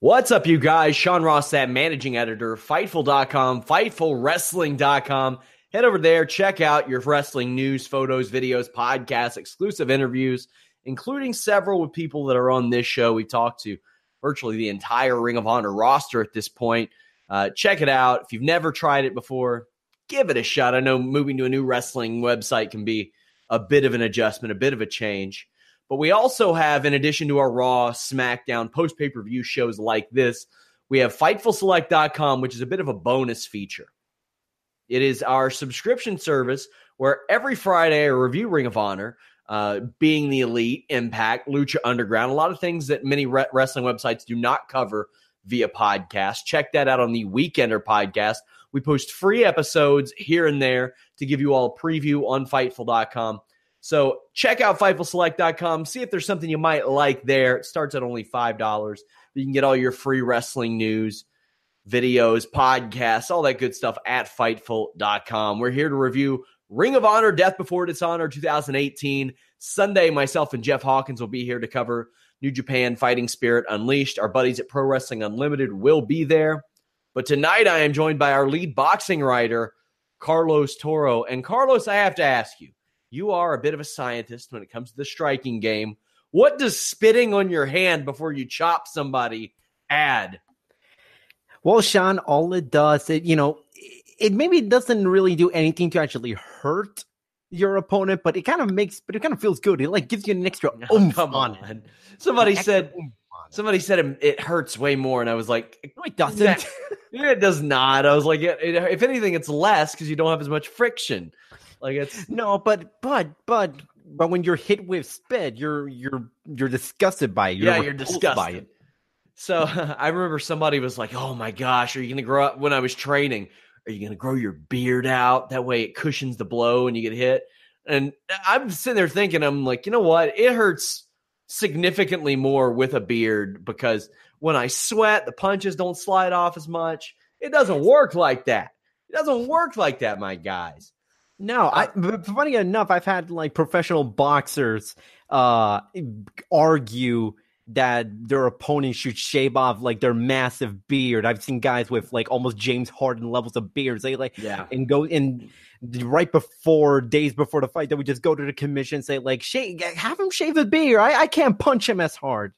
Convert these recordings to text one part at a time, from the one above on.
What's up, you guys? Sean Ross, that managing editor, Fightful.com, FightfulWrestling.com. Head over there, check out your wrestling news, photos, videos, podcasts, exclusive interviews, including several with people that are on this show. We talked to virtually the entire Ring of Honor roster at this point. Uh, check it out. If you've never tried it before, give it a shot. I know moving to a new wrestling website can be a bit of an adjustment, a bit of a change. But we also have, in addition to our Raw, SmackDown, post pay per view shows like this, we have FightfulSelect.com, which is a bit of a bonus feature. It is our subscription service where every Friday I review Ring of Honor, uh, being the Elite, Impact, Lucha Underground, a lot of things that many re- wrestling websites do not cover via podcast. Check that out on the Weekender podcast. We post free episodes here and there to give you all a preview on Fightful.com. So check out FightfulSelect.com. See if there's something you might like there. It starts at only $5. You can get all your free wrestling news, videos, podcasts, all that good stuff at Fightful.com. We're here to review Ring of Honor Death Before Dishonor 2018. Sunday, myself and Jeff Hawkins will be here to cover New Japan Fighting Spirit Unleashed. Our buddies at Pro Wrestling Unlimited will be there. But tonight I am joined by our lead boxing writer, Carlos Toro. And Carlos, I have to ask you, you are a bit of a scientist when it comes to the striking game. What does spitting on your hand before you chop somebody add? Well, Sean, all it does, it you know, it maybe doesn't really do anything to actually hurt your opponent, but it kind of makes, but it kind of feels good. It like gives you an extra Oh, oomph come on on. Somebody An said oomph on it. somebody said it, it hurts way more, and I was like, No, it doesn't. yeah, it does not. I was like, it, it- if anything, it's less because you don't have as much friction. Like it's no, but but but but when you're hit with spit, you're you're you're disgusted by it. yeah, you're repulsed by disgusted. it. So I remember somebody was like, "Oh my gosh, are you going to grow up?" When I was training, are you going to grow your beard out? That way, it cushions the blow and you get hit. And I'm sitting there thinking, I'm like, you know what? It hurts significantly more with a beard because when I sweat, the punches don't slide off as much. It doesn't work like that. It doesn't work like that, my guys. No, I but funny enough, I've had like professional boxers uh argue that their opponent should shave off like their massive beard. I've seen guys with like almost James Harden levels of beards. They like Yeah. and go and right before days before the fight, they would just go to the commission and say like, "Shave, have him shave his beard. I, I can't punch him as hard."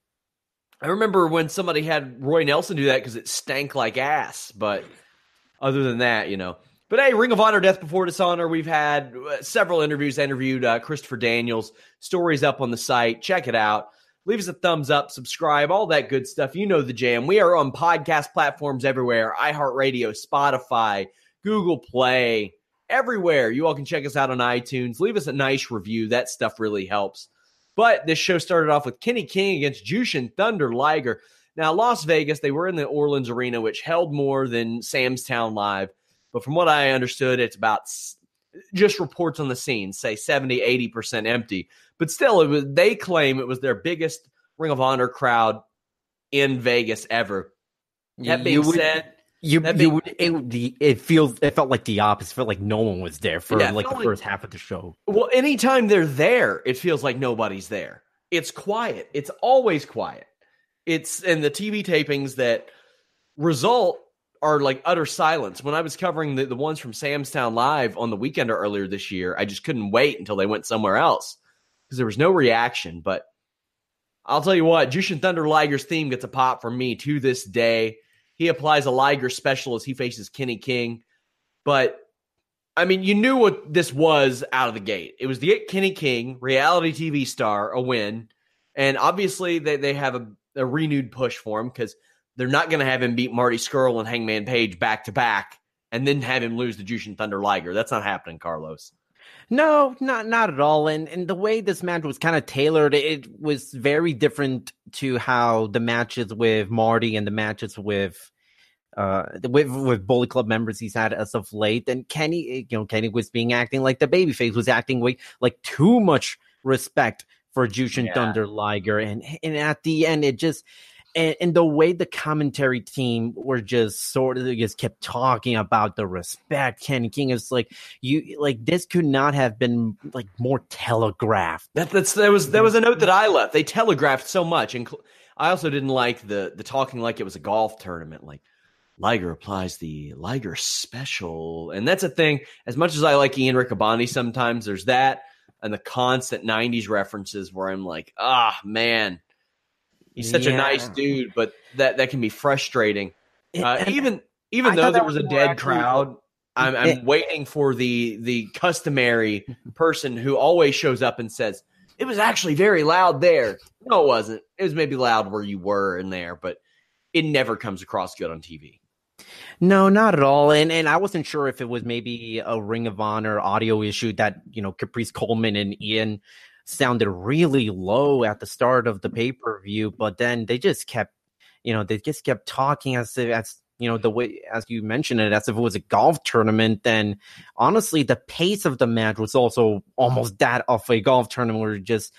I remember when somebody had Roy Nelson do that because it stank like ass. But other than that, you know. But hey, Ring of Honor, Death Before Dishonor. We've had uh, several interviews. I interviewed uh, Christopher Daniels. Stories up on the site. Check it out. Leave us a thumbs up, subscribe, all that good stuff. You know the jam. We are on podcast platforms everywhere iHeartRadio, Spotify, Google Play, everywhere. You all can check us out on iTunes. Leave us a nice review. That stuff really helps. But this show started off with Kenny King against Jushin Thunder Liger. Now, Las Vegas, they were in the Orleans Arena, which held more than Sam's Town Live. But from what I understood, it's about just reports on the scene say 70, 80% empty. But still, it was, they claim it was their biggest Ring of Honor crowd in Vegas ever. That You being would- said, You, That you would, it, it feels it felt like the opposite. It felt like no one was there for Yeah, like the like- first half of the show. well, anytime they're there, it feels like nobody's there. It's quiet. It's always quiet. It's and the TV tapings that result are like utter silence. When I was covering the, the ones from Sam's Town Live on the weekend or earlier this year, I just couldn't wait until they went somewhere else because there was no reaction. But I'll tell you what, Jushin Thunder Liger's theme gets a pop from me to this day. He applies a Liger special as he faces Kenny King. But I mean, you knew what this was out of the gate. It was the Kenny King, reality TV star, a win. And obviously, they, they have a, a renewed push for him because they're not going to have him beat Marty Scurll and Hangman Page back to back and then have him lose to Jushin Thunder Liger. That's not happening, Carlos. No, not not at all. And and the way this match was kind of tailored, it was very different to how the matches with Marty and the matches with uh with with Bullet Club members he's had as of late. And Kenny, you know, Kenny was being acting like the babyface was acting like like too much respect for Jushin Yeah. Thunder Liger, and and at the end it just. And, and the way the commentary team were just sort of just kept talking about the respect Kenny King is like you like this could not have been like more telegraphed. That, that's that was that was a note that I left. They telegraphed so much, and I also didn't like the the talking like it was a golf tournament. Like Liger applies the Liger special, and that's a thing. As much as I like Ian Riccaboni, sometimes there's that and the constant '90s references where I'm like, ah, man, he's such a nice dude, but that that can be frustrating. Uh, even even I though there was was a dead crowd, I'm, I'm It- waiting for the the customary person who always shows up and says it was actually very loud there. No, it wasn't. It was maybe loud where you were in there, but it never comes across good on TV. No, not at all. And and I wasn't sure if it was maybe a Ring of Honor audio issue that you know Caprice Coleman and Ian sounded really low at the start of the mm-hmm. pay per view, but then they just kept, you know, they just kept talking as if as you know the way as you mentioned it as if it was a golf tournament. Then honestly, the pace of the match was also almost that of a golf tournament where just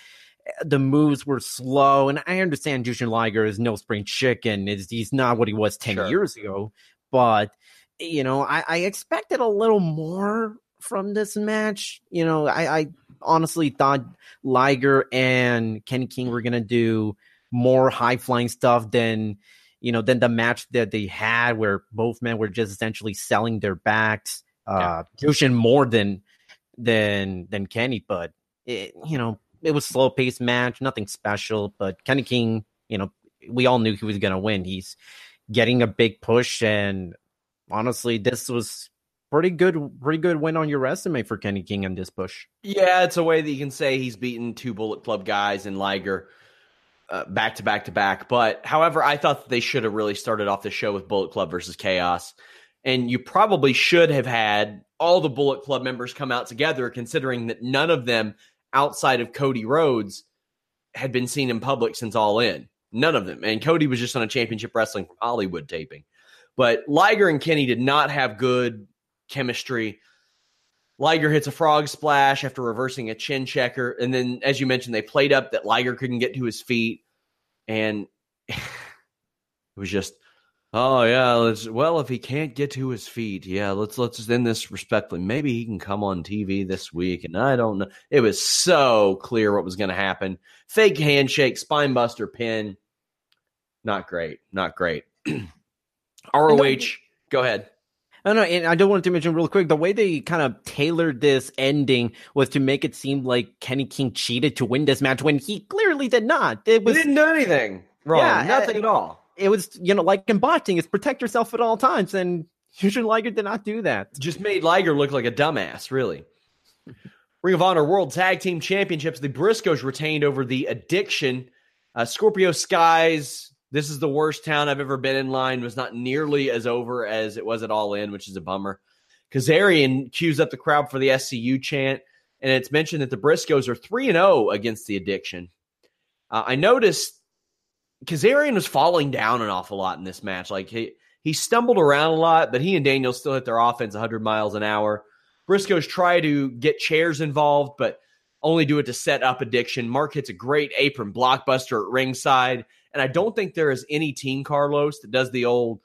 eh, the moves were slow. And I understand Jushin Liger is no spring chicken. Is he's not what he was ten Sure. years ago, but you know, I, I expected a little more from this match. You know, I, I honestly thought Liger and Kenny King were gonna do more high flying stuff than you know than the match that they had, where both men were just essentially selling their backs. Uh, Jushin more than than than Kenny, but it, you know, it was slow paced match, nothing special. But Kenny King, you know, we all knew he was gonna win. He's getting a big push, and honestly, this was pretty good, pretty good win on your resume for Kenny King in this push. Yeah, it's a way that you can say he's beaten two Bullet Club guys and Liger uh, back to back to back. But however, I thought they should have really started off the show with Bullet Club versus Chaos. And you probably should have had all the Bullet Club members come out together, considering that none of them outside of Cody Rhodes had been seen in public since All In. None of them. And Cody was just on a championship wrestling from Hollywood taping. But Liger and Kenny did not have good chemistry. Liger hits a frog splash after reversing a chin checker. And then, as you mentioned, they played up that Liger couldn't get to his feet. And it was just, oh yeah, let's well, if he can't get to his feet, yeah, let's let's end this respectfully. Maybe he can come on TV this week. And I don't know. It was so clear what was going to happen. Fake handshake, spine buster pin. Not great. Not great. ROH, go ahead. I don't know, and I don't want to mention real quick the way they kind of tailored this ending was to make it seem like Kenny King cheated to win this match when he clearly did not. It was didn't do anything wrong. Yeah, Nothing uh, at all. it was you know like in boxing, it's protect yourself at all times, and Jushin Liger did not do that. just made Liger look like a dumbass, really. Ring of Honor World Tag Team Championships. The Briscoes retained over the Addiction. Uh, Scorpio Sky's. This is the worst town I've ever been in. Line was not nearly as over as it was at All In, which is a bummer. Kazarian cues up the crowd for the SCU chant, and it's mentioned that the Briscoes are three and zero against the Addiction. Uh, I noticed Kazarian was falling down an awful lot in this match. Like he he stumbled around a lot, but he and Daniel still hit their offense 100 miles an hour. Briscoes try to get chairs involved, but only do it to set up addiction. Mark hits a great apron blockbuster at ringside, And I don't think there is any team, Carlos, that does the old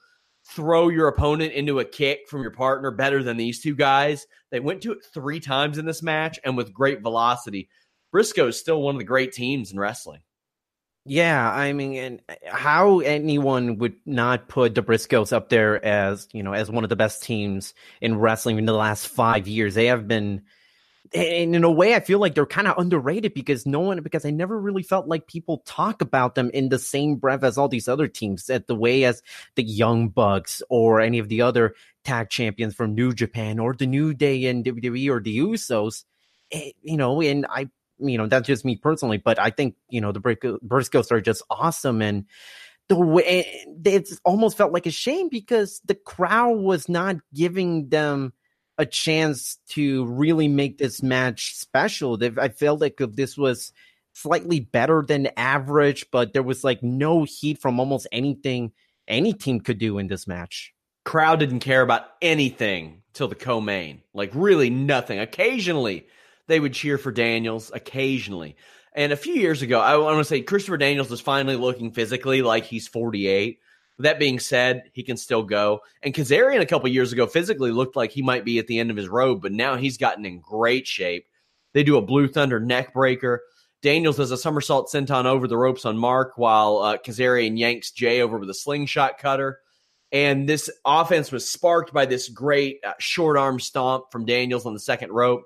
throw your opponent into a kick from your partner better than these two guys. They went to it three times in this match and with great velocity. Briscoe is still one of the great teams in wrestling. Yeah, I mean, and uh, how anyone would not put the Briscoes up there as you know as one of the best teams in wrestling in the last five years? They have been, and in a way, I feel like they're kind of underrated because no one, because I never really felt like people talk about them in the same breath as all these other teams, at the way as the Young Bucks or any of the other tag champions from New Japan or the New Day in WWE or the Usos. Eh, you know, and I you know, that's just me personally, but I think, you know, the Briscoes are just awesome. And the way it almost felt like a shame because the crowd was not giving them a chance to really make this match special. I felt like this was slightly better than average, but there was like no heat from almost anything any team could do in this match. Crowd didn't care about anything till the co-main, like really nothing. Occasionally, they would cheer for Daniels occasionally. And a few years ago, I want to say Christopher Daniels was finally looking physically like he's 48. That being said, he can still go. And Kazarian a couple years ago physically looked like he might be at the end of his road, but now he's gotten in great shape. They do a Blue Thunder neck breaker. Daniels does a somersault senton over the ropes on Mark while uh, Kazarian yanks Jay over with a slingshot cutter. And this offense was sparked by this great uh, short arm stomp from Daniels on the second rope.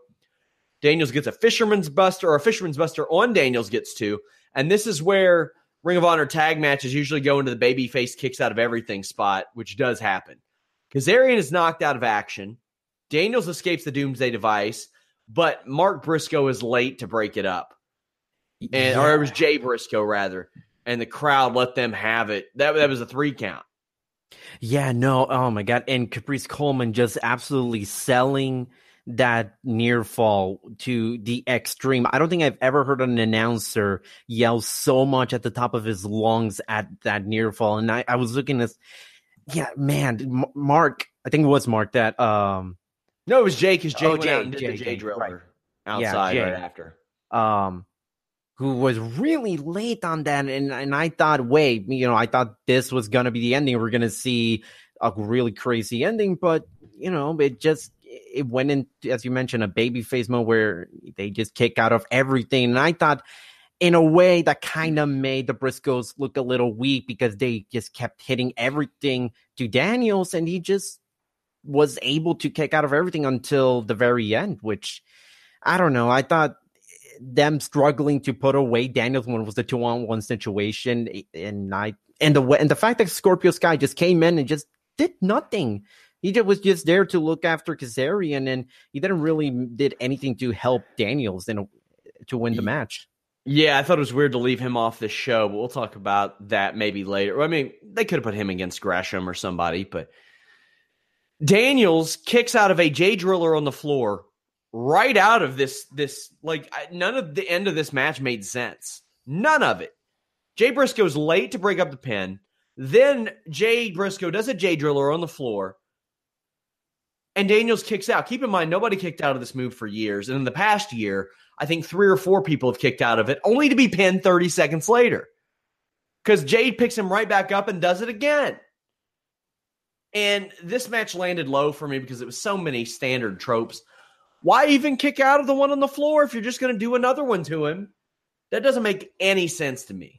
Daniels gets a fisherman's buster or a fisherman's buster on Daniels gets to. And this is where Ring of Honor tag matches usually go into the babyface kicks out of everything spot, which does happen. Kazarian is knocked out of action. Daniels escapes the Doomsday device, but Mark Briscoe is late to break it up. And yeah. or it was Jay Briscoe rather. And the crowd let them have it. That, that was a three count. Yeah, no, oh my god. And Caprice Coleman just absolutely selling that near fall to the extreme. I don't think I've ever heard an announcer yell so much at the top of his lungs at that near fall. And I, I was looking at, yeah, man, Mark, I think it was Mark that, um, no, it was Jake. Cause Jay oh, went Jay, out and did Jay, the Jay driller right. outside yeah, right after. Um, who was really late on that, and and I thought, wait, you know, I thought this was gonna be the ending. We're gonna see a really crazy ending, but you know, it just it went in, as you mentioned, a baby face mode where they just kick out of everything. And I thought, in a way, that kind of made the Briscoes look a little weak because they just kept hitting everything to Daniels, and he just was able to kick out of everything until the very end, which I don't know. I thought eh, them struggling to put away Daniels when it was the two on one situation, eh, and I and the and the fact that Scorpio Sky just came in and just did nothing. He just was just there to look after Kazarian, and he didn't really did anything to help Daniels in a, to win the match. Yeah, I thought it was weird to leave him off the show, but we'll talk about that maybe later. I mean, they could have put him against Gresham or somebody, but Daniels kicks out of a Jay driller on the floor right out of this this like none of the end of this match made sense. None of it. Jay Briscoe's late to break up the pin. Then Jay Briscoe does a Jay driller on the floor and Daniels kicks out. Keep in mind, nobody kicked out of this move for years. And in the past year, I think three or four people have kicked out of it, only to be pinned 30 seconds later. Because Jade picks him right back up and does it again. And this match landed low for me because it was so many standard tropes. Why even kick out of the one on the floor if you're just going to do another one to him? That doesn't make any sense to me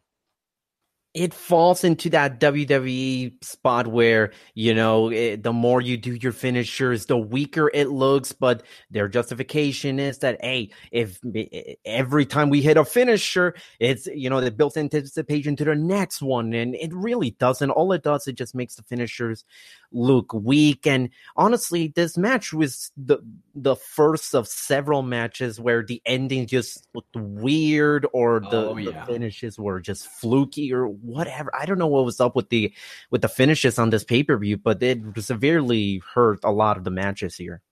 it falls into that WWE spot where, you know, it, the more you do your finishers, the weaker it looks. But their justification is that, hey, if eh, eh, every time we hit a finisher, it's, you know, the built anticipation to the next one. And it really doesn't. All it does, it just makes the finishers look weak. And honestly, this match was the the first of several matches where the ending just looked weird or the, oh, yeah. the finishes were just fluky or whatever. I don't know what was up with the with the finishes on this pay per view, but it severely hurt a lot of the matches here.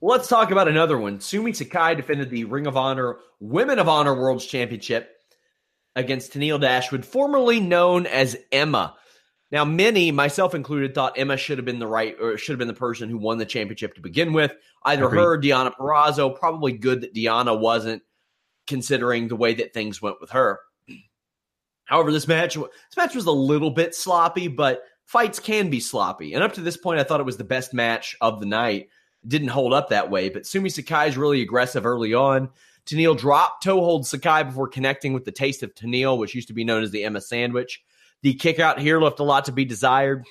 Let's talk about another one. Sumi Sakai defended the Ring of Honor Women of Honor World Championship against Tenille Dashwood, formerly known as Emma. Now, many, myself included, thought Emma should have been the right or should have been the person who won the championship to begin with. Either Agreed. her or Deonna Purrazzo. Probably good that Deonna wasn't, considering the way that things went with her. However, this match this match was a little bit sloppy, but fights can be sloppy. And up to this point, I thought it was the best match of the night. It didn't hold up that way, but Sumi Sakai is really aggressive early on. Tenille dropped toe hold Sakai before connecting with the taste of Tenille, which used to be known as the Emma sandwich. The kick out here left a lot to be desired.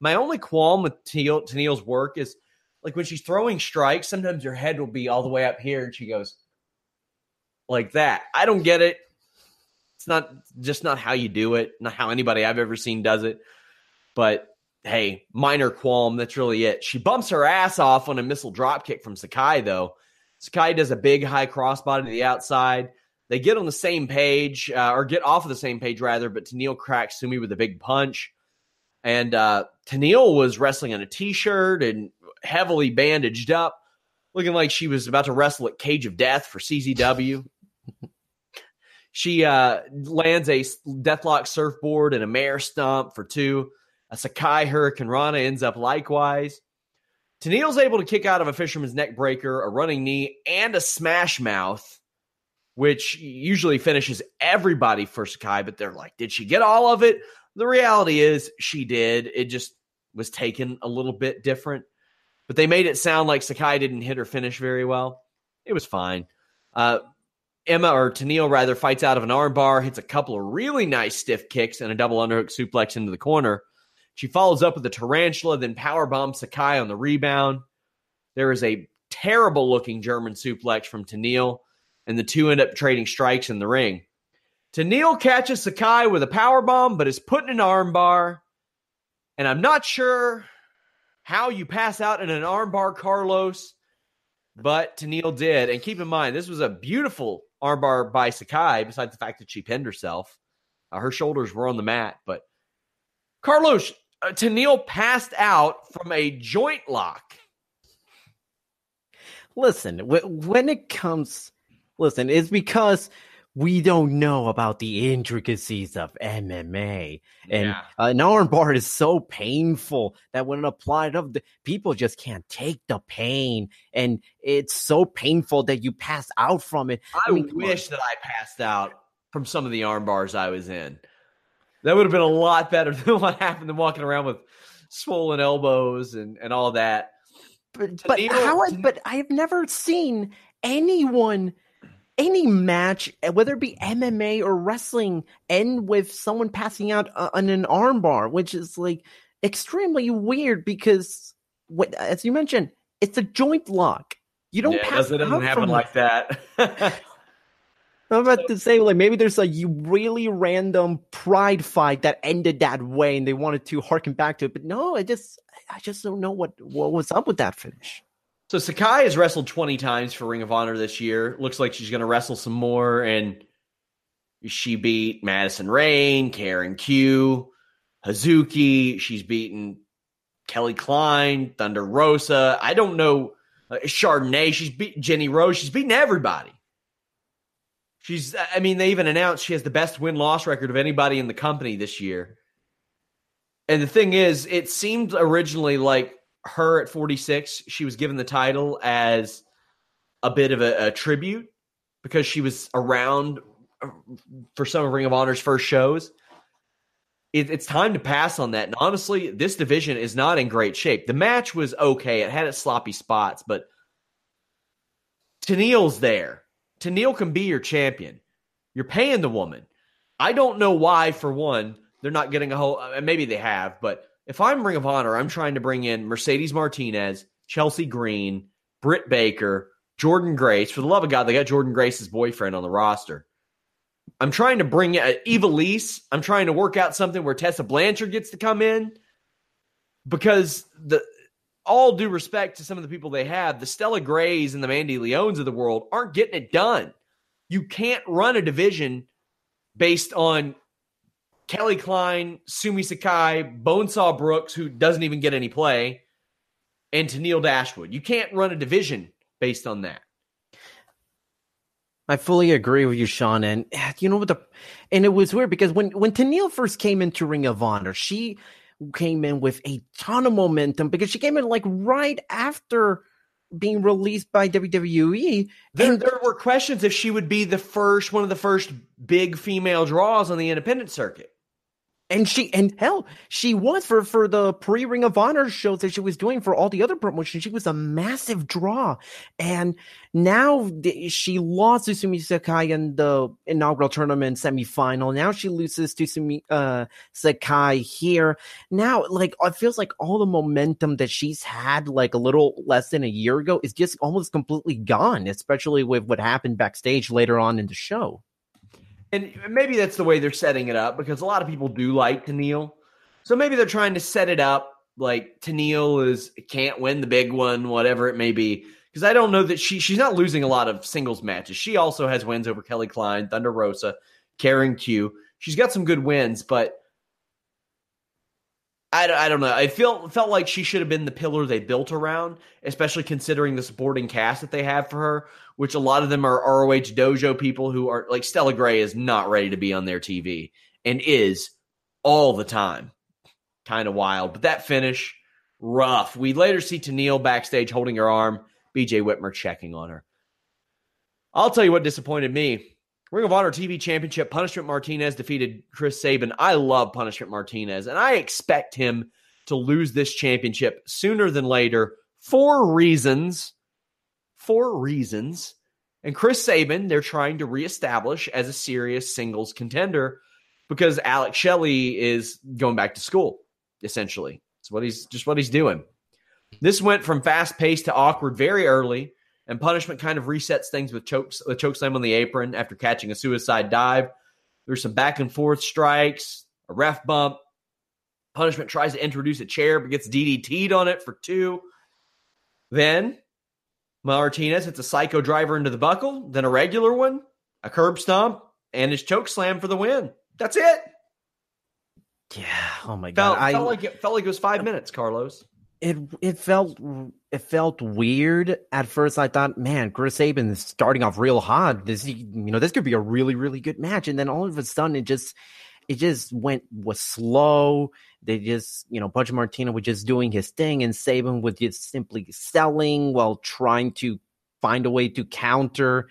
My only qualm with Tenille's work is like when she's throwing strikes, sometimes her head will be all the way up here and she goes like that. I don't get it. It's not just not how you do it, not how anybody I've ever seen does it. But hey, minor qualm. That's really it. She bumps her ass off on a missile drop kick from Sakai, though. Sakai does a big high crossbody to the outside. They get on the same page, uh, or get off of the same page rather, but Tenille cracks Sumi with a big punch. And uh, Tenille was wrestling in a t shirt and heavily bandaged up, looking like she was about to wrestle at Cage of Death for CZW. she uh, lands a Deathlock surfboard and a mare stump for two. A Sakai Hurricane Rana ends up likewise. Tenille's able to kick out of a fisherman's neck breaker, a running knee, and a smash mouth, which usually finishes everybody for Sakai, but they're like, did she get all of it? The reality is she did. It just was taken a little bit different, but they made it sound like Sakai didn't hit her finish very well. It was fine. Uh, Emma or Tenille rather fights out of an armbar, hits a couple of really nice stiff kicks and a double underhook suplex into the corner. She follows up with a tarantula, then power bombs Sakai on the rebound. There is a terrible looking German suplex from Tenille, and the two end up trading strikes in the ring. Tenille catches Sakai with a power bomb, but is put in an armbar. And I'm not sure how you pass out in an armbar, Carlos, but Tenille did. And keep in mind, this was a beautiful armbar by Sakai, besides the fact that she pinned herself. Uh, her shoulders were on the mat. But Carlos, uh, Tenille passed out from a joint lock. Listen, when it comes, listen, it's because we don't know about the intricacies of MMA. And yeah. uh, an armbar is so painful that when applied the people just can't take the pain. And it's so painful that you pass out from it. I, I mean, wish that I passed out from some of the arm bars I was in. That would have been a lot better than what happened than walking around with swollen elbows and, and all that. But, but how? But I have never seen anyone any match, eh, whether it be MMA or wrestling, end with someone passing out uh, on an armbar, which is like extremely weird because, as you mentioned, it's a joint lock. You don't yeah, pass. It doesn't happen like that. I'm about to say, like, maybe there's a really random pride fight that ended that way, and they wanted to harken back to it. But no, I just, I just don't know what what was up with that finish. So Sakai has wrestled 20 times for Ring of Honor this year. Looks like she's going to wrestle some more, and she beat Madison Rayne, Karen Q, Hazuki. She's beaten Kelly Klein, Thunder Rosa. I don't know uh, Chardonnay. She's beat Jenny Rose. She's beaten everybody. She's, I mean, they even announced she has the best win loss record of anybody in the company this year. And the thing is, it seemed originally like her at 46, she was given the title as a bit of a, a tribute because she was around uh, for some of Ring of Honor's first shows. It, it's time to pass on that. And honestly, this division is not in great shape. The match was okay, it had its sloppy spots, but Tenille's there. Tenille can be your champion. You're paying the woman. I don't know why, for one, they're not getting a whole, uh, maybe they have, but if I'm Ring of Honor, I'm trying to bring in Mercedes Martinez, Chelsea Green, Britt Baker, Jordynne Grace. For the love of God, they got Jordynne Grace's boyfriend on the roster. I'm trying to bring in uh, Ivelisse. I'm trying to work out something where Tessa Blanchard gets to come in because the all due respect to some of the people they have, the Stella Grays and the Mandy Leones of the world aren't getting it done. You can't run a division based on Kelly Klein, Sumi Sakai, Bonesaw Brooks, who doesn't even get any play, and Tenille Dashwood. You can't run a division based on that. I fully agree with you, Sean. And you know what the and it was weird because when when Tenille first came into Ring of Honor, she came in with a ton of momentum because she came in like right after being released by WWE. There, there were questions if she would be the first, one of the first big female draws on the independent circuit and she and hell she was for for the pre ring of honor shows that she was doing for all the other promotions. She was a massive draw. And now she lost to sumi sakai in the inaugural tournament semifinal. Now she loses to sumi uh, sakai here. Now like it feels like all the momentum that she's had like a little less than a year ago is just almost completely gone especially with what happened backstage later on in the show and maybe that's the way they're setting it up because a lot of people do like Tenille. So maybe they're trying to set it up like Tenille is can't win the big one, whatever it may be. Because I don't know that she she's not losing a lot of singles matches. She also has wins over Kelly Klein, Thunder Rosa, Karen Q. She's got some good wins, but I, I don't know. I feel felt like she should have been the pillar they built around, especially considering the supporting cast that they have for her, which a lot of them are ROH dojo people who are like Stella Gray is not ready to be on their TV and is all the time. Kind of wild. But that finish, rough. We later see Tenille backstage holding her arm, BJ Whitmer checking on her. I'll tell you what disappointed me. Ring of Honor TV Championship, Punishment Martinez defeated Chris Sabin. I love Punishment Martinez, and I expect him to lose this championship sooner than later for reasons. For reasons. And Chris Sabin, they're trying to reestablish as a serious singles contender because Alex Shelley is going back to school, essentially. It's what he's just what he's doing. This went from fast paced to awkward very early and punishment kind of resets things with choke, the choke slam on the apron after catching a suicide dive. There's some back and forth strikes, a ref bump. Punishment tries to introduce a chair but gets DDT'd on it for two. Then Martinez hits a psycho driver into the buckle, then a regular one, a curb stomp, and his choke slam for the win. That's it. Yeah. Oh my god. Felt, I, felt like it felt like it was five minutes, Carlos it it felt it felt weird at first. I thought, man, Chris Sabin is starting off real hot. This you know this could be a really really good match, and then all of a sudden it just it just went was slow. They just you know Punch Martino was just doing his thing, and Sabin was just simply selling while trying to find a way to counter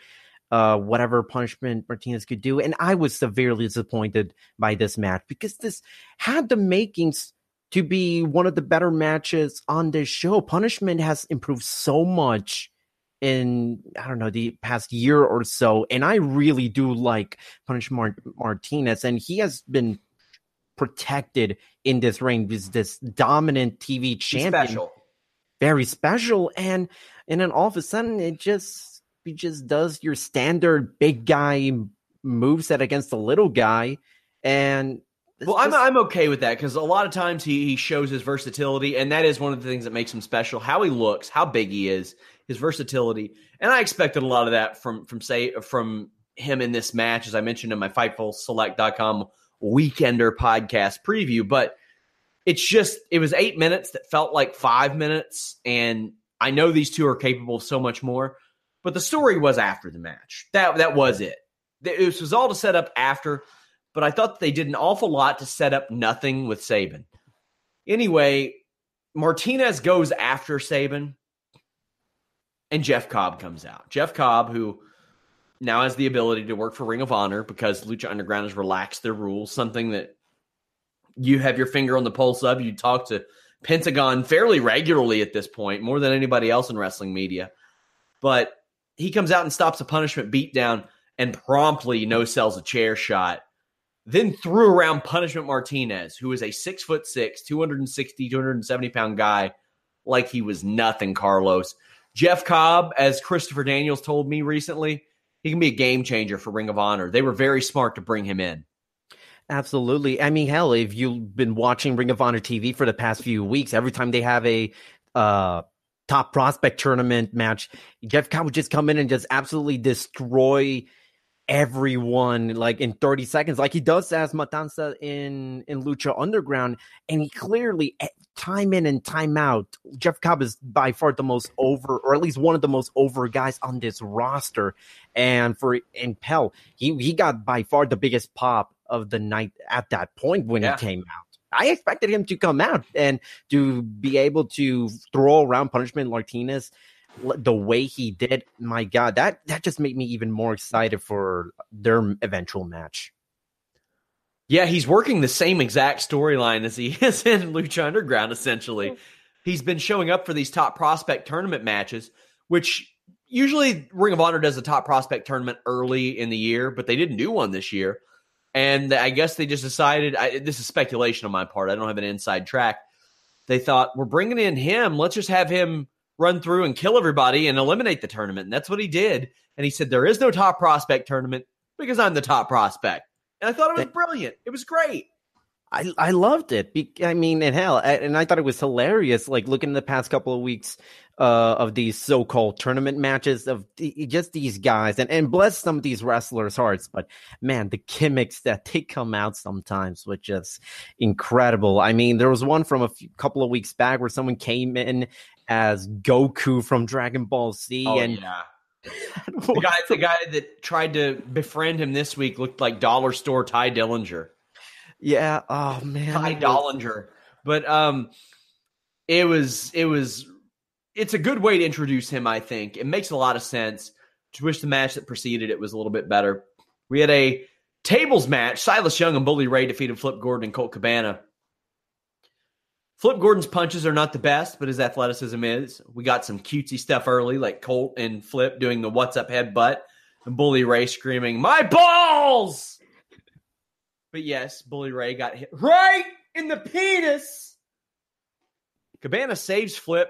uh, whatever punishment Martinez could do. And I was severely disappointed by this match because this had the makings to be one of the better matches on this show. Punishment has improved so much in I don't know the past year or so, and I really do like Punish Martinez, and he has been protected in this ring. This this dominant TV champion, special. very special, and and then all of a sudden it just he just does your standard big guy moves that against the little guy, and well, I'm I'm okay with that because a lot of times he he shows his versatility, and that is one of the things that makes him special. How he looks, how big he is, his versatility, and I expected a lot of that from from say from him in this match, as I mentioned in my FightfulSelect.com Weekender podcast preview. But it's just it was eight minutes that felt like five minutes, and I know these two are capable of so much more. But the story was after the match. That that was it. This was all to set up after but I thought they did an awful lot to set up nothing with Sabin. Anyway, Martinez goes after Sabin, and Jeff Cobb comes out. Jeff Cobb, who now has the ability to work for Ring of Honor because Lucha Underground has relaxed their rules, something that you have your finger on the pulse of. You talk to Pentagon fairly regularly at this point, more than anybody else in wrestling media. But he comes out and stops a punishment beatdown and promptly no sells a chair shot then threw around Punishment Martinez, who is a six foot six, 260, 270 pound guy, like he was nothing, Carlos. Jeff Cobb, as Christopher Daniels told me recently, he can be a game changer for Ring of Honor. They were very smart to bring him in. Absolutely. I mean, hell, if you've been watching Ring of Honor TV for the past few weeks, every time they have a uh, top prospect tournament match, Jeff Cobb would just come in and just absolutely destroy everyone like in 30 seconds. Like he does as Matanza in in Lucha Underground and he clearly eh, time in and time out Jeff Cobb is by far the most over or at least one of the most over guys on this roster. And for in Pell he he got by far the biggest pop of the night at that point when yeah. he came out. I expected him to come out and to be able to throw around punishment Martinez the way he did, my God, that that just made me even more excited for their eventual match. Yeah, he's working the same exact storyline as he is in Lucha Underground, essentially. Mm. He's been showing up for these top prospect tournament matches, which usually Ring of Honor does a top prospect tournament early in the year, but they didn't do one this year. And I guess they just decided I, this is speculation on my part. I don't have an inside track. They thought, we're bringing in him. Let's just have him run through and kill everybody and eliminate the tournament. And that's what he did. And he said, there is no top prospect tournament because I'm the top prospect. And I thought it was brilliant. It was great. I I loved it. I mean, and hell, and I thought it was hilarious. Like looking in the past couple of weeks uh, of these so-called tournament matches of the, just these guys, and and bless some of these wrestlers' hearts. But man, the gimmicks that they come out sometimes, which is incredible. I mean, there was one from a few, couple of weeks back where someone came in as Goku from Dragon Ball Z, oh, and yeah. the guy, the guy that tried to befriend him this week looked like dollar store Ty Dillinger. Yeah. Oh man. Ty Dollinger. But um it was it was it's a good way to introduce him, I think. It makes a lot of sense. To wish the match that preceded it was a little bit better. We had a tables match. Silas Young and Bully Ray defeated Flip Gordon and Colt Cabana. Flip Gordon's punches are not the best, but his athleticism is. We got some cutesy stuff early, like Colt and Flip doing the what's up headbutt, and Bully Ray screaming, My balls! But yes, Bully Ray got hit right in the penis. Cabana saves Flip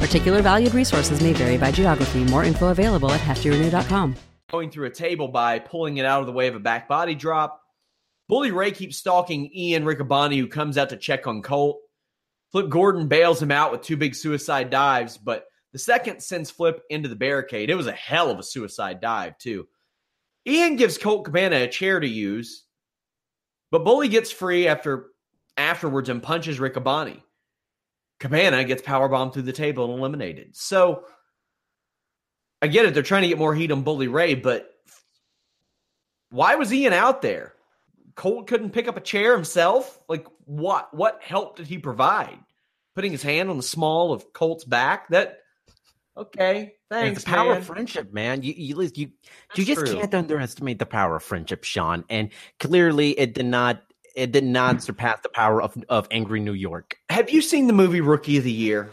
Particular valued resources may vary by geography. More info available at heftyrenew.com. Going through a table by pulling it out of the way of a back body drop. Bully Ray keeps stalking Ian Riccaboni, who comes out to check on Colt. Flip Gordon bails him out with two big suicide dives, but the second sends Flip into the barricade. It was a hell of a suicide dive, too. Ian gives Colt Cabana a chair to use, but Bully gets free after afterwards and punches Riccaboni. Cabana gets power bombed through the table and eliminated. So I get it. They're trying to get more heat on Bully Ray, but why was Ian out there? Colt couldn't pick up a chair himself. Like what? What help did he provide? Putting his hand on the small of Colt's back. That okay? Thanks. It's the power man. of friendship, man. You you you, you just true. can't underestimate the power of friendship, Sean. And clearly, it did not it did not surpass the power of of angry New York. Have you seen the movie Rookie of the Year?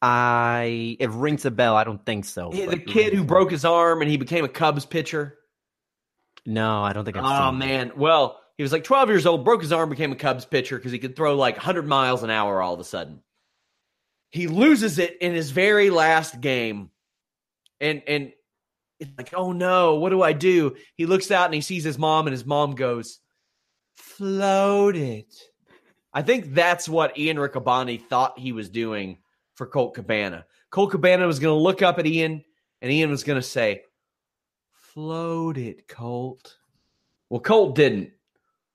I it rings a bell. I don't think so. Yeah, the kid who broke his arm and he became a Cubs pitcher. No, I don't think I've Oh man. Well, he was like 12 years old, broke his arm, became a Cubs pitcher because he could throw like 100 miles an hour all of a sudden. He loses it in his very last game. And and it's like, "Oh no, what do I do?" He looks out and he sees his mom and his mom goes, "Float it." I think that's what Ian Riccaboni thought he was doing for Colt Cabana. Colt Cabana was going to look up at Ian and Ian was going to say, Float it, Colt. Well, Colt didn't.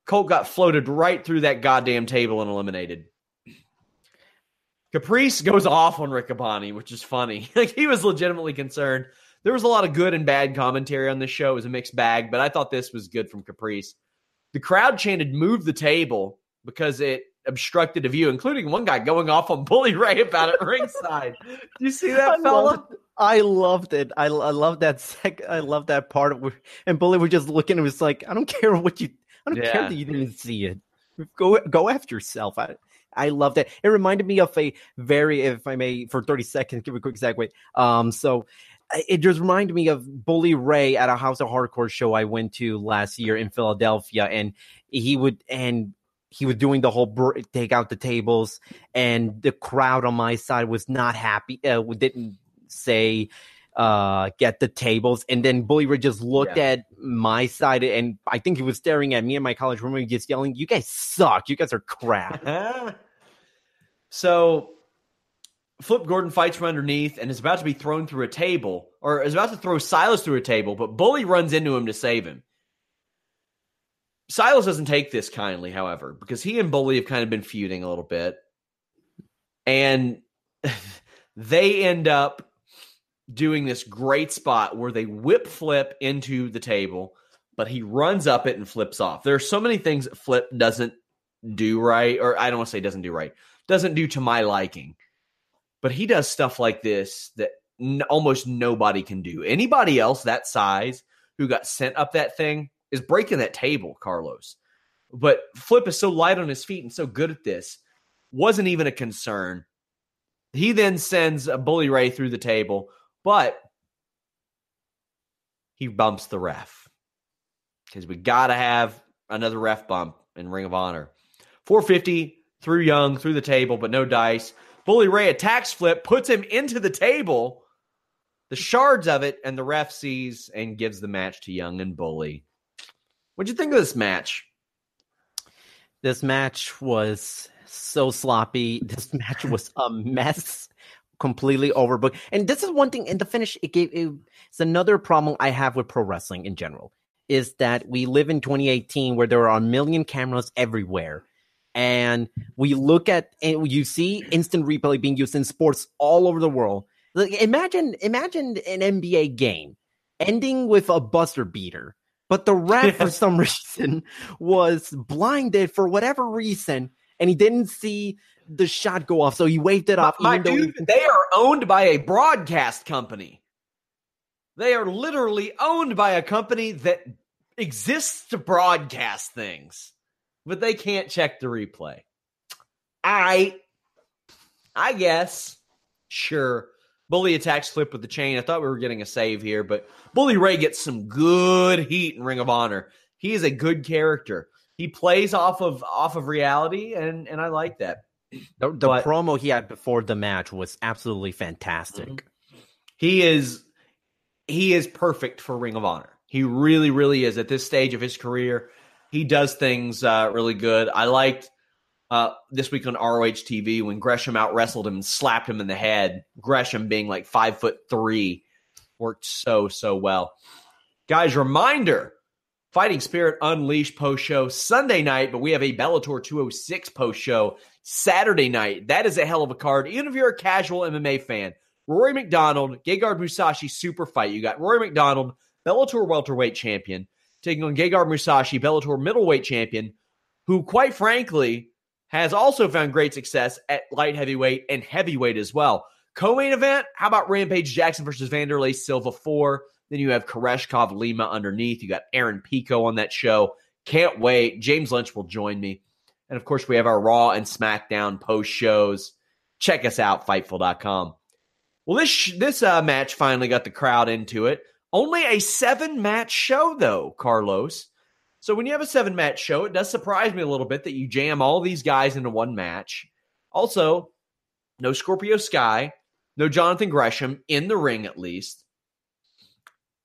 Colt got floated right through that goddamn table and eliminated. Caprice goes off on Riccaboni, which is funny. like he was legitimately concerned. There was a lot of good and bad commentary on this show. It was a mixed bag, but I thought this was good from Caprice. The crowd chanted "Move the table" because it obstructed a view, including one guy going off on Bully Ray about it ringside. Do you see I that, fella? loved, I loved it. I, I love that sec. I love that part of where, and Bully was just looking. and was like, I don't care what you. I don't care that you didn't see it. Go go after yourself. I I love that. It reminded me of a very, if I may, for thirty seconds, give a quick segue. Um, so I- it just reminded me of Bully Ray at a House of Hardcore show I went to last year in Philadelphia, and he would and he was doing the whole br- take out the tables, and the crowd on my side was not happy. Uh, didn't say uh get the tables and then bully ray just looked Yeah. at my side and i think he was staring at me and my college roommate just yelling you guys suck you guys are crap so Flip Gordon fights from underneath and is about to be thrown through a table, or is about to throw Silas through a table, but Bully runs into him to save him. Silas doesn't take this kindly, however, because he and Bully have kind of been feuding a little bit. And they end up doing this great spot where they whip Flip into the table, but he runs up it and flips off. There are so many things that Flip doesn't do right, or I don't want to say doesn't do right, doesn't do to my liking. But he does stuff like this that n- almost nobody can do. Anybody else that size who got sent up that thing is breaking that table, Carlos. But Flip is so light on his feet and so good at this, wasn't even a concern. He then sends a Bully Ray through the table, but he bumps the ref because we got to have another ref bump in Ring of Honor. 450 through Young, through the table, but no dice. Bully Ray attacks Flip, puts him into the table, the shards of it, and the ref sees and gives the match to Young and Bully. What'd you think of this match? This match was so sloppy. This match was a mess, completely overbooked. And this is one thing in the finish. It gave it, it's another problem I have with pro wrestling in general. Is that we live in 2018 where there are a million cameras everywhere, and we look at and you see instant replay being used in sports all over the world. Like imagine, imagine an NBA game ending with a buzzer beater but the ref for some reason was blinded for whatever reason and he didn't see the shot go off so he waved it off My dude, he- they are owned by a broadcast company they are literally owned by a company that exists to broadcast things but they can't check the replay i i guess sure Bully attacks Flip with the chain. I thought we were getting a save here, but Bully Ray gets some good heat in Ring of Honor. He is a good character. He plays off of off of reality, and and I like that. The, the but, promo he had before the match was absolutely fantastic. Mm-hmm. He is he is perfect for Ring of Honor. He really, really is at this stage of his career. He does things uh, really good. I liked uh, this week on ROH TV when Gresham out wrestled him and slapped him in the head. Gresham being like five foot three worked so, so well. Guys, reminder Fighting Spirit Unleashed post show Sunday night, but we have a Bellator 206 post show Saturday night. That is a hell of a card, even if you're a casual MMA fan. Rory MacDonald, Gegard Mousasi super fight. You got Rory MacDonald, Bellator welterweight champion, taking on Gegard Mousasi, Bellator middleweight champion, who, quite frankly, has also found great success at light heavyweight and heavyweight as well. Co-main event, how about Rampage Jackson versus Wanderlei Silva 4? Then you have Koreshkov Lima underneath. You got Aaron Pico on that show. Can't wait. James Lynch will join me. And of course, we have our Raw and SmackDown post shows. Check us out, Fightful.com. Well, this this uh, match finally got the crowd into it. Only a seven match show, though, Carlos. So when you have a seven match show, it does surprise me a little bit that you jam all these guys into one match. Also, no Scorpio Sky, no Jonathan Gresham in the ring at least.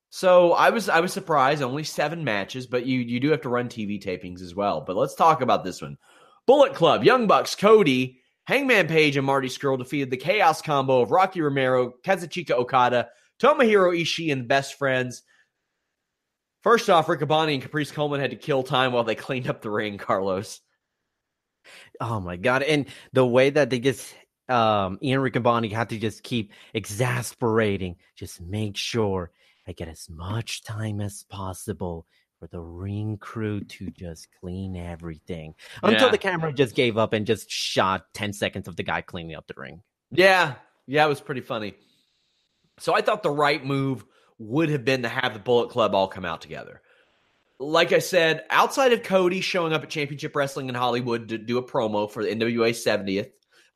So I was I was surprised only seven matches, but you you do have to run TV tapings as well. But let's talk about this one. Bullet Club, Young Bucks, Cody, Hangman Page, and Marty Scurll defeated the Chaos combo of Rocky Romero, Kazuchika Okada, Tomohiro Ishii, and the Best Friends. First off, Riccaboni and Caprice Coleman had to kill time while they cleaned up the ring, Carlos. Oh my god. And the way that they just um Ian Riccaboni had to just keep exasperating, just make sure I get as much time as possible for the ring crew to just clean everything. Yeah. Until the camera just gave up and just shot 10 seconds of the guy cleaning up the ring. Yeah. Yeah, it was pretty funny. So I thought the right move would have been to have the Bullet Club all come out together. Like I said, outside of Cody showing up at Championship Wrestling in Hollywood to do a promo for the NWA 70th.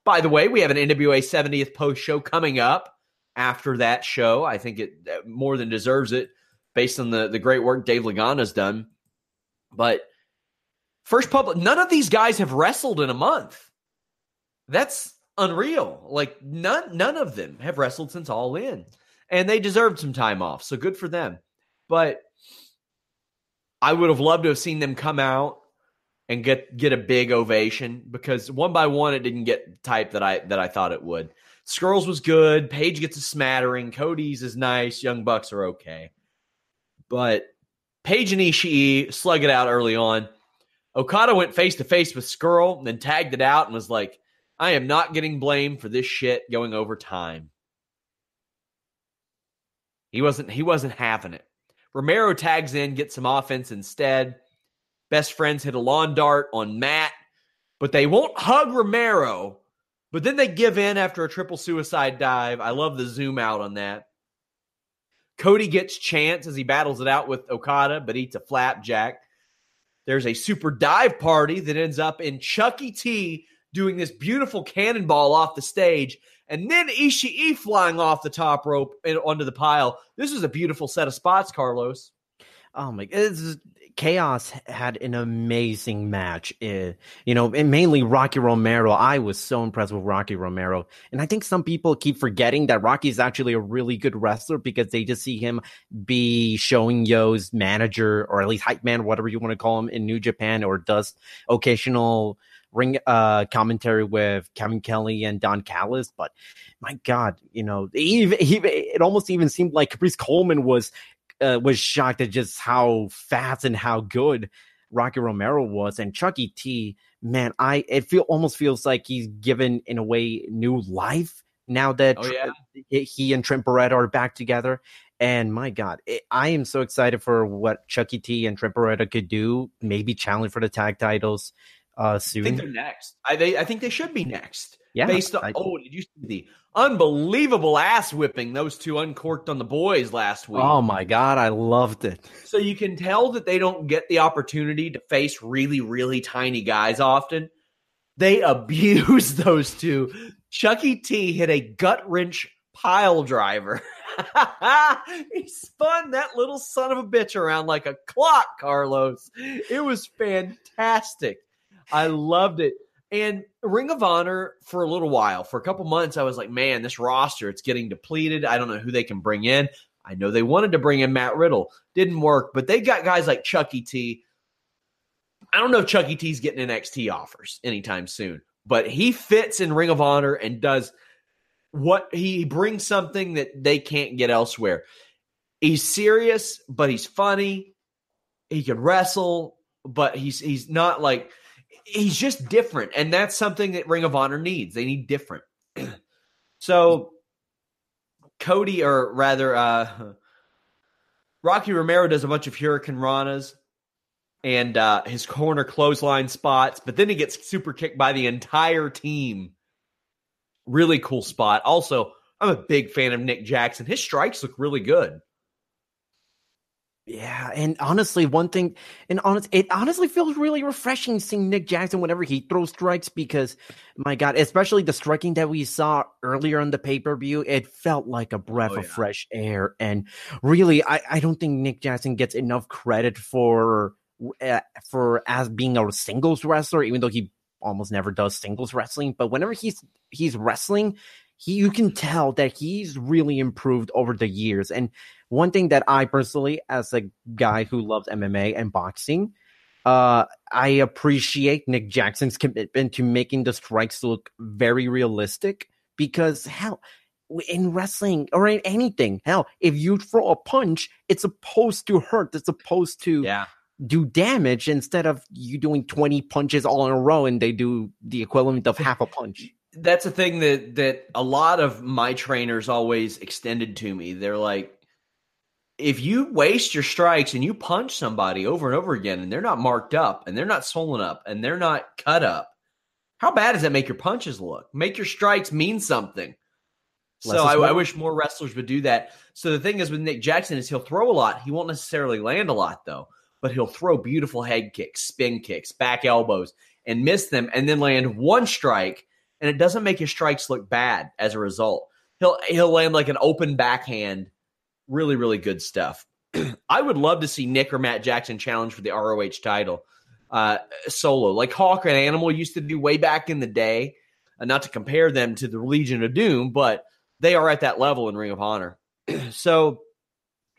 By the way, we have an NWA 70th post show coming up after that show. I think it uh, more than deserves it based on the, the great work Dave Lagana's done. But first public, none of these guys have wrestled in a month. That's unreal. Like none none of them have wrestled since All In and they deserved some time off. So good for them. But I would have loved to have seen them come out and get get a big ovation because one by one it didn't get type that I that I thought it would. Scurll's was good. Page gets a smattering. Cody's is nice. Young Bucks are okay. But Page and Ishii slug it out early on. Okada went face to face with Scurll, then tagged it out and was like, I am not getting blamed for this shit going over time. He wasn't he wasn't having it. Romero tags in, gets some offense instead. Best friends hit a lawn dart on Matt, but they won't hug Romero. But then they give in after a triple suicide dive. I love the zoom out on that. Cody gets chance as he battles it out with Okada, but eats a flapjack. There's a super dive party that ends up in Chucky T doing this beautiful cannonball off the stage, and then Ishii flying off the top rope and onto the pile. This is a beautiful set of spots, Carlos. Oh my! It's, Chaos had an amazing match. Uh, you know, and mainly Rocky Romero. I was so impressed with Rocky Romero. And I think some people keep forgetting that Rocky is actually a really good wrestler because they just see him be showing Yo's manager or at least hype man, whatever you want to call him in New Japan, or does occasional ring uh commentary with Kevin Kelly and Don Callis, but my God, you know, he, he, it almost even seemed like Caprice Coleman was uh, was shocked at just how fast and how good Rocky Romero was, and Chucky T. Man, I it feel almost feels like he's given in a way new life now that oh, yeah. he and Trent Beretta are back together. And my God, it, I am so excited for what Chucky T and Trent Beretta could do. Maybe challenge for the tag titles uh, soon. I think they're next. I, they, I think they should be next. Yeah. Based on, I, oh, did you see the unbelievable ass whipping those two uncorked on the boys last week? Oh my God, I loved it. So you can tell that they don't get the opportunity to face really, really tiny guys often. They abuse those two. Chucky T hit a gut wrench pile driver. he spun that little son of a bitch around like a clock, Carlos. It was fantastic. I loved it. And Ring of Honor for a little while, for a couple months, I was like, man, this roster, it's getting depleted. I don't know who they can bring in. I know they wanted to bring in Matt Riddle. Didn't work, but they got guys like Chucky T. I don't know if Chucky T's getting NXT offers anytime soon, but he fits in Ring of Honor and does what he brings something that they can't get elsewhere. He's serious, but he's funny. He can wrestle, but he's he's not like he's just different, and that's something that Ring of Honor needs. They need different. so Cody, or rather, uh, Rocky Romero does a bunch of Hurricane Ranas and uh, his corner clothesline spots, but then he gets super kicked by the entire team. Really cool spot. Also, I'm a big fan of Nick Jackson. His strikes look really good. Yeah, and honestly, one thing, and honest, it honestly feels really refreshing seeing Nick Jackson whenever he throws strikes because, my God, especially the striking that we saw earlier in the pay per view, it felt like a breath oh, of yeah. fresh air. And really, I, I don't think Nick Jackson gets enough credit for uh, for as being a singles wrestler, even though he almost never does singles wrestling. But whenever he's he's wrestling, he you can tell that he's really improved over the years. And one thing that I personally, as a guy who loves MMA and boxing, uh, I appreciate Nick Jackson's commitment to making the strikes look very realistic because hell, in wrestling or in anything, hell, if you throw a punch, it's supposed to hurt. It's supposed to yeah. do damage instead of you doing 20 punches all in a row and they do the equivalent of half a punch that's a thing that that a lot of my trainers always extended to me. They're like, if you waste your strikes and you punch somebody over and over again, and they're not marked up, and they're not swollen up, and they're not cut up, how bad does that make your punches look? Make your strikes mean something. Less so I, I, wish more wrestlers would do that. So the thing is with Nick Jackson is he'll throw a lot. He won't necessarily land a lot though, but he'll throw beautiful head kicks, spin kicks, back elbows, and miss them, and then land one strike and it doesn't make his strikes look bad as a result. He'll he'll land like an open backhand, really really good stuff. I would love to see Nick or Matt Jackson challenge for the ROH title uh, solo, like Hawk and Animal used to do way back in the day. Uh, not to compare them to the Legion of Doom, but they are at that level in Ring of Honor. so,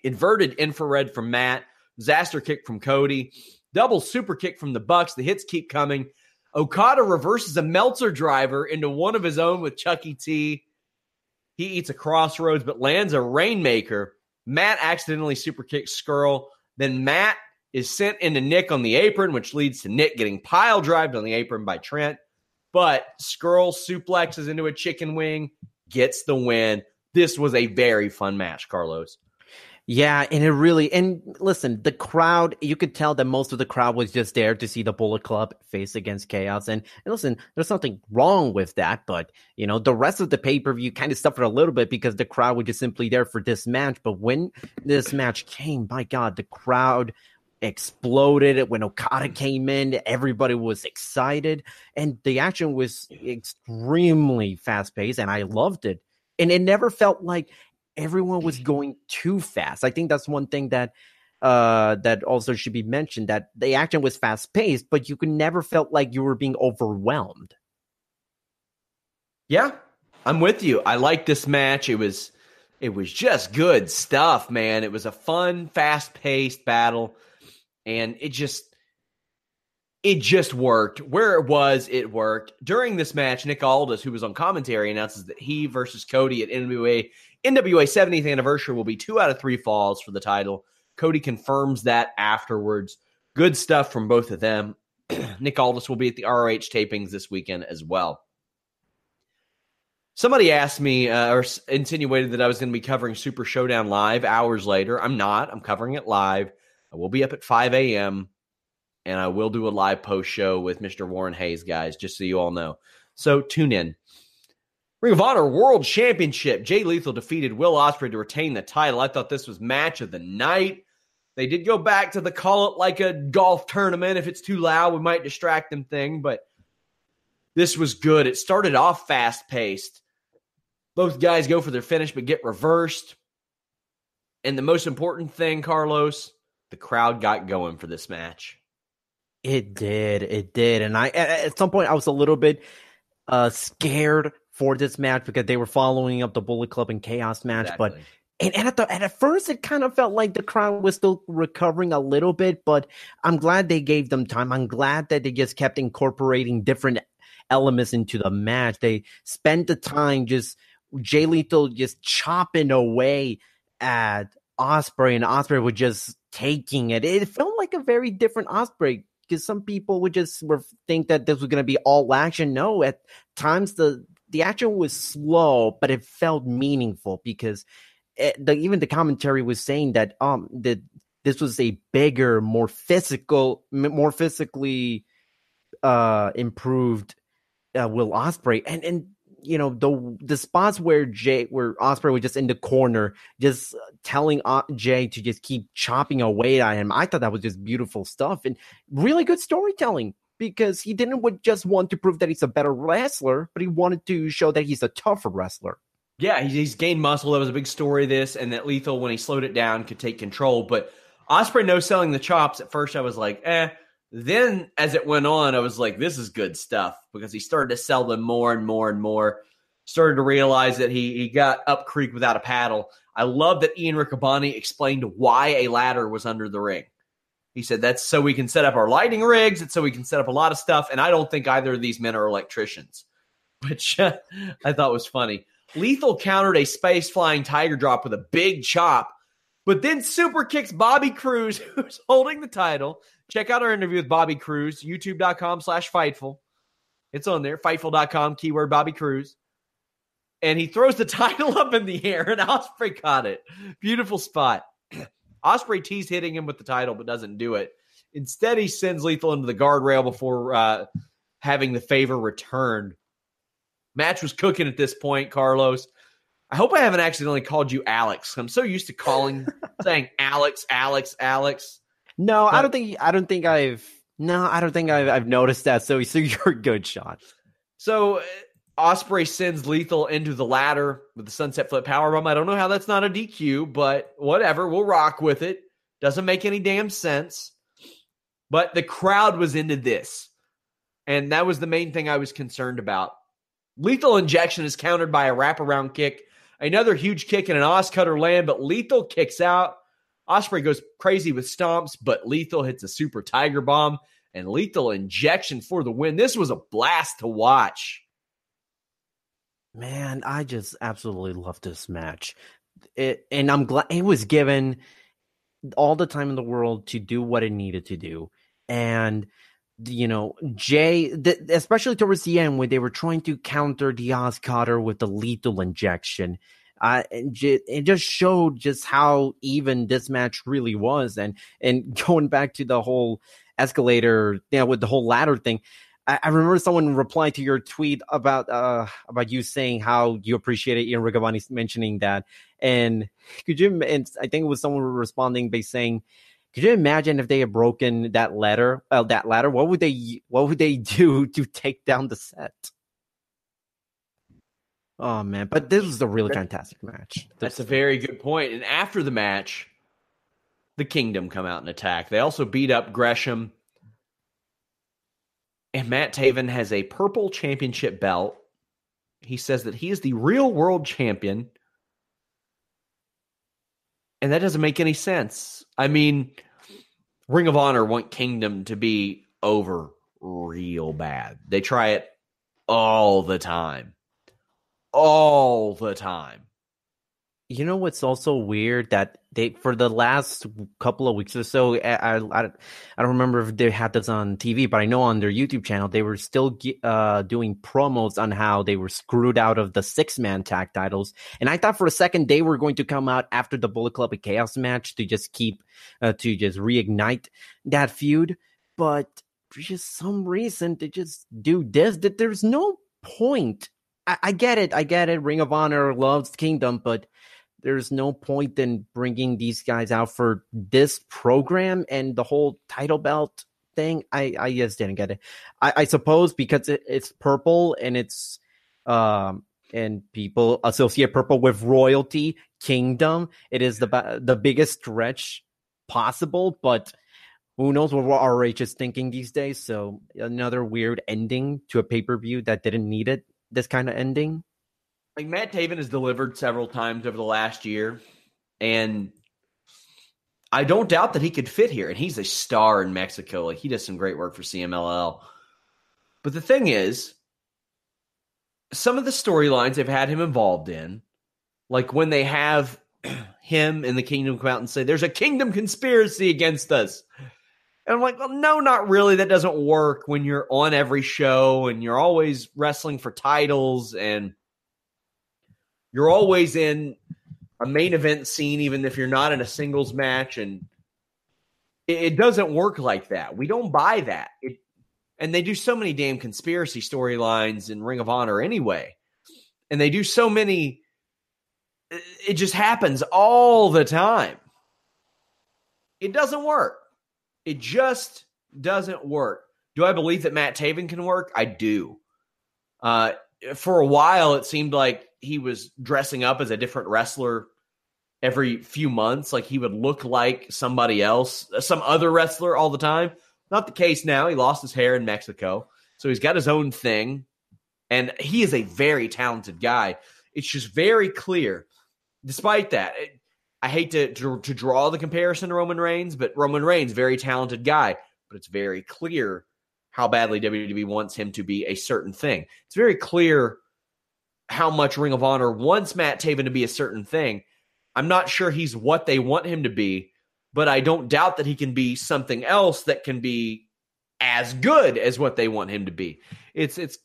inverted infrared from Matt, disaster kick from Cody, double super kick from the Bucks. The hits keep coming. Okada reverses a Meltzer driver into one of his own with Chucky T. He eats a Cross Rhodes, but lands a rainmaker. Matt accidentally super kicks Scurll. Then Matt is sent into Nick on the apron, which leads to Nick getting pile drived on the apron by Trent. But Scurll suplexes into a chicken wing, gets the win. This was a very fun match, Carlos. Yeah, and it really and listen, the crowd, you could tell that most of the crowd was just there to see the Bullet Club face against Chaos. And, and listen, there's nothing wrong with that, but you know, the rest of the pay-per-view kind of suffered a little bit because the crowd was just simply there for this match. But when this match came, my God, the crowd exploded when Okada came in. Everybody was excited, and the action was extremely fast paced, and I loved it. And it never felt like everyone was going too fast. I think that's one thing that uh, that also should be mentioned that the action was fast paced, but you could never felt like you were being overwhelmed. Yeah, I'm with you. I like this match. It was it was just good stuff, man. It was a fun, fast paced battle, and it just it just worked. Where it was, it worked. During this match, Nick Aldis, who was on commentary, announces that he versus Cody at NWA NWA 70th anniversary will be two out of three falls for the title. Cody confirms that afterwards. Good stuff from both of them. Nick Aldis will be at the ROH tapings this weekend as well. Somebody asked me uh, or insinuated that I was going to be covering Super Showdown live hours later. I'm not. I'm covering it live. I will be up at 5 a.m. and I will do a live post show with Mr. Warren Hayes, guys, just so you all know. So tune in. Ring of Honor World Championship. Jay Lethal defeated Will Ospreay to retain the title. I thought this was match of the night. They did go back to the call it like a golf tournament. If it's too loud, we might distract them thing, but this was good. It started off fast paced. Both guys go for their finish but get reversed. And the most important thing, Carlos, the crowd got going for this match. It did. It did. And I at some point I was a little bit uh scared for this match because they were following up the Bullet Club and Chaos match. Exactly. But and, and at the and at first it kind of felt like the crowd was still recovering a little bit, but I'm glad they gave them time. I'm glad that they just kept incorporating different elements into the match. They spent the time just Jay Lethal just chopping away at Ospreay, and Ospreay was just taking it. It felt like a very different Ospreay because some people would just were think that this was going to be all action. No, at times the the action was slow, but it felt meaningful because it, the, even the commentary was saying that um that this was a bigger, more physical, more physically uh improved uh, Will Ospreay, and and you know the the spots where Jay where Ospreay was just in the corner, just telling uh, Jay to just keep chopping away at him. I thought that was just beautiful stuff and really good storytelling because he didn't just want to prove that he's a better wrestler, but he wanted to show that he's a tougher wrestler. Yeah, he's gained muscle. That was a big story. This and that Lethal, when he slowed it down, could take control. But Ospreay no selling the chops. At first, I was like, eh. Then, as it went on, I was like, this is good stuff because he started to sell them more and more and more. Started to realize that he he got up creek without a paddle. I love that Ian Riccaboni explained why a ladder was under the ring. He said that's so we can set up our lighting rigs. It's so we can set up a lot of stuff. And I don't think either of these men are electricians, which uh, I thought was funny. Lethal countered a space flying tiger drop with a big chop, but then super kicks Bobby Cruise, who's holding the title. Check out our interview with Bobby Cruise, youtube.com slash Fightful. It's on there, Fightful.com, keyword Bobby Cruise. And he throws the title up in the air, and Ospreay caught it. Beautiful spot. Ospreay teased hitting him with the title, but doesn't do it. Instead, he sends Lethal into the guardrail before uh, having the favor returned. Match was cooking at this point, Carlos. I hope I haven't accidentally called you Alex. I'm so used to calling saying Alex, Alex, Alex. No, but, I don't think I don't think I've no, I don't think I've, I've noticed that. So, so you're a good shot. So Ospreay sends Lethal into the ladder with the sunset flip power bomb. I don't know how that's not a DQ, but whatever. We'll rock with it. Doesn't make any damn sense. But the crowd was into this. And that was the main thing I was concerned about. Lethal injection is countered by a wraparound kick. Another huge kick and an OsCutter land, but Lethal kicks out. Ospreay goes crazy with stomps, but Lethal hits a super tiger bomb and Lethal injection for the win. This was a blast to watch. Man, I just absolutely love this match. It, and I'm glad it was given all the time in the world to do what it needed to do. And you know, Jay, especially towards the end when they were trying to counter the Cutter with the lethal injection, uh, it just showed just how even this match really was. And and going back to the whole escalator, you know, with the whole ladder thing, I, I remember someone replied to your tweet about uh about you saying how you appreciated Ian Riccaboni mentioning that, and could you? And I think it was someone responding by saying. Could you imagine if they had broken that ladder? Uh, that ladder, what would they? What would they do to take down the set? Oh man, but this was a really fantastic match. That's a very good point. And after the match, the Kingdom come out and attack. They also beat up Gresham. And Matt Taven has a purple championship belt. He says that he is the real world champion. And that doesn't make any sense. I mean, Ring of Honor want Kingdom to be over real bad. They try it all the time all the time. You know what's also weird that they for the last couple of weeks or so, I I, I don't remember if they had this on TV, but I know on their YouTube channel they were still uh, doing promos on how they were screwed out of the six man tag titles, and I thought for a second they were going to come out after the Bullet Club Chaos match to just keep uh, to just reignite that feud, but for just some reason they just do this. That there's no point I, I get it. I get it. Ring of Honor loves Kingdom, but there's no point in bringing these guys out for this program and the whole title belt thing. I, I just didn't get it. I, I suppose because it, it's purple and it's um and people associate purple with royalty, kingdom. It is the the biggest stretch possible, but who knows what RH is thinking these days? So another weird ending to a pay per view that didn't need it this kind of ending? Like Matt Taven has delivered several times over the last year, and I don't doubt that he could fit here. And he's a star in Mexico. Like he does some great work for CMLL. But the thing is, some of the storylines they've had him involved in, like when they have him and the kingdom come out and say, There's a kingdom conspiracy against us. And I'm like, well, no, not really. That doesn't work when you're on every show and you're always wrestling for titles and you're always in a main event scene, even if you're not in a singles match. And it, doesn't work like that. We don't buy that. It, and they do so many damn conspiracy storylines in Ring of Honor anyway. And they do so many, it just happens all the time. It doesn't work. It just doesn't work. Do I believe that Matt Taven can work? I do. Uh, for a while, it seemed like he was dressing up as a different wrestler every few months. Like he would look like somebody else, some other wrestler all the time. Not the case now. He lost his hair in Mexico. So he's got his own thing. And he is a very talented guy. It's just very clear, despite that. It, I hate to, to, to draw the comparison to Roman Reigns, but Roman Reigns, very talented guy, but it's very clear how badly WWE wants him to be a certain thing. It's very clear how much Ring of Honor wants Matt Taven to be a certain thing. I'm not sure he's what they want him to be, but I don't doubt that he can be something else that can be as good as what they want him to be. It's it's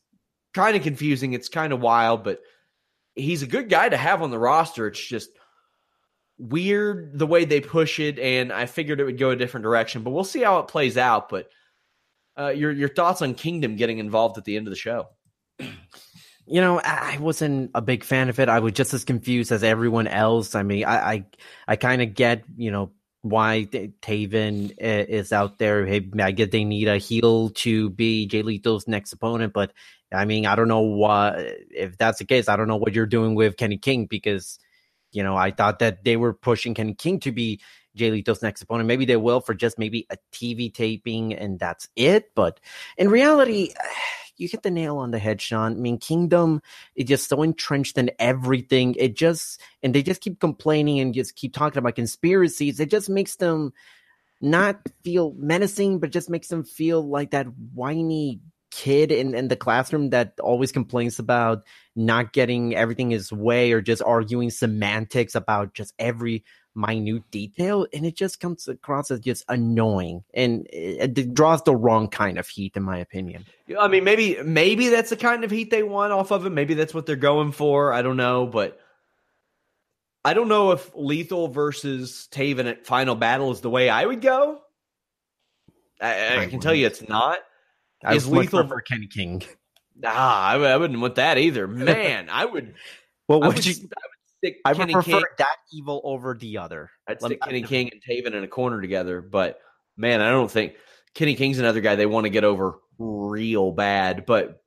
kind of confusing, it's kind of wild, but he's a good guy to have on the roster. It's just weird the way they push it, and I figured it would go a different direction. But we'll see how it plays out. But uh, your your thoughts on Kingdom getting involved at the end of the show? You know, I wasn't a big fan of it. I was just as confused as everyone else. I mean, I I, I kind of get you know why Taven is out there. I get they need a heel to be Jay Lethal's next opponent, but I mean, I don't know what if that's the case. I don't know what you're doing with Kenny King because you know, I thought that they were pushing Kenny King to be Jay Lethal's next opponent. Maybe they will for just maybe a TV taping and that's it. But in reality, you hit the nail on the head, Sean. I mean, Kingdom is just so entrenched in everything. It just, and they just keep complaining and just keep talking about conspiracies. It just makes them not feel menacing, but just makes them feel like that whiny kid in, in the classroom that always complains about not getting everything his way or just arguing semantics about just every minute detail and it just comes across as just annoying and it, draws the wrong kind of heat in my opinion. I mean maybe maybe that's the kind of heat they want off of it. Maybe that's what they're going for. I don't know but i don't know if lethal versus taven at final battle is the way i would go. I, I can tell you it's not. I is lethal for kenny king. Ah I, I, wouldn't want that either. Man i would well what would you stick. I would prefer King. that evil over the other. I'd stick Kenny King and Taven in a corner together, but man, I don't think Kenny King's another guy they want to get over real bad. But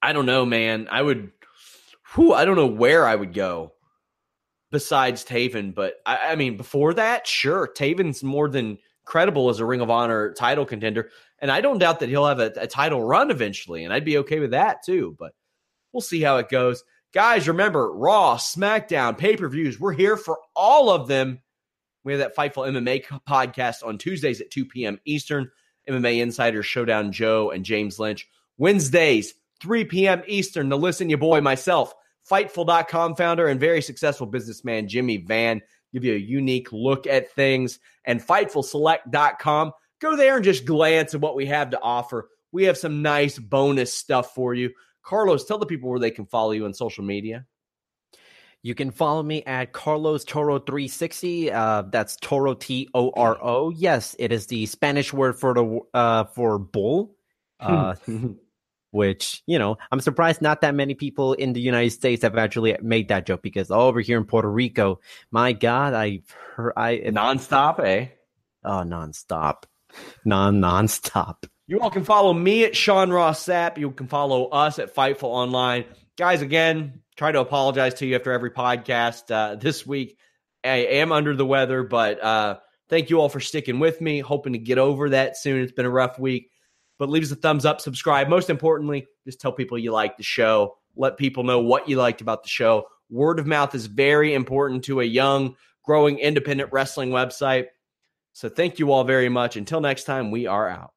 I don't know, man. I would. Whew, I don't know where I would go besides Taven, but I, I mean, before that, sure, Taven's more than credible as a Ring of Honor title contender, and I don't doubt that he'll have a, a title run eventually, and I'd be okay with that too. But we'll see how it goes. Guys, remember Raw, SmackDown, pay per views. We're here for all of them. We have that Fightful MMA podcast on Tuesdays at 2 p.m. Eastern. MMA Insider Showdown Joe and James Lynch. Wednesdays, 3 p.m. Eastern. To listen, your boy, myself, Fightful.com founder and very successful businessman Jimmy Van, give you a unique look at things. And FightfulSelect.com. Go there and just glance at what we have to offer. We have some nice bonus stuff for you. Carlos, tell the people where they can follow you on social media. You can follow me at Carlos Toro 360. Uh, that's Toro T O R O. Yes, it is the Spanish word for the uh, for bull. Uh, which you know, I'm surprised not that many people in the United States have actually made that joke because over here in Puerto Rico, my God, I heard I nonstop, eh? Oh, nonstop, non nonstop. You all can follow me at Sean Ross Sapp. You can follow us at Fightful Online. Guys, again, try to apologize to you after every podcast uh, this week. I am under the weather, but uh, thank you all for sticking with me. Hoping to get over that soon. It's been a rough week, but leave us a thumbs up, subscribe. Most importantly, just tell people you like the show. Let people know what you liked about the show. Word of mouth is very important to a young, growing independent wrestling website. So thank you all very much. Until next time, we are out.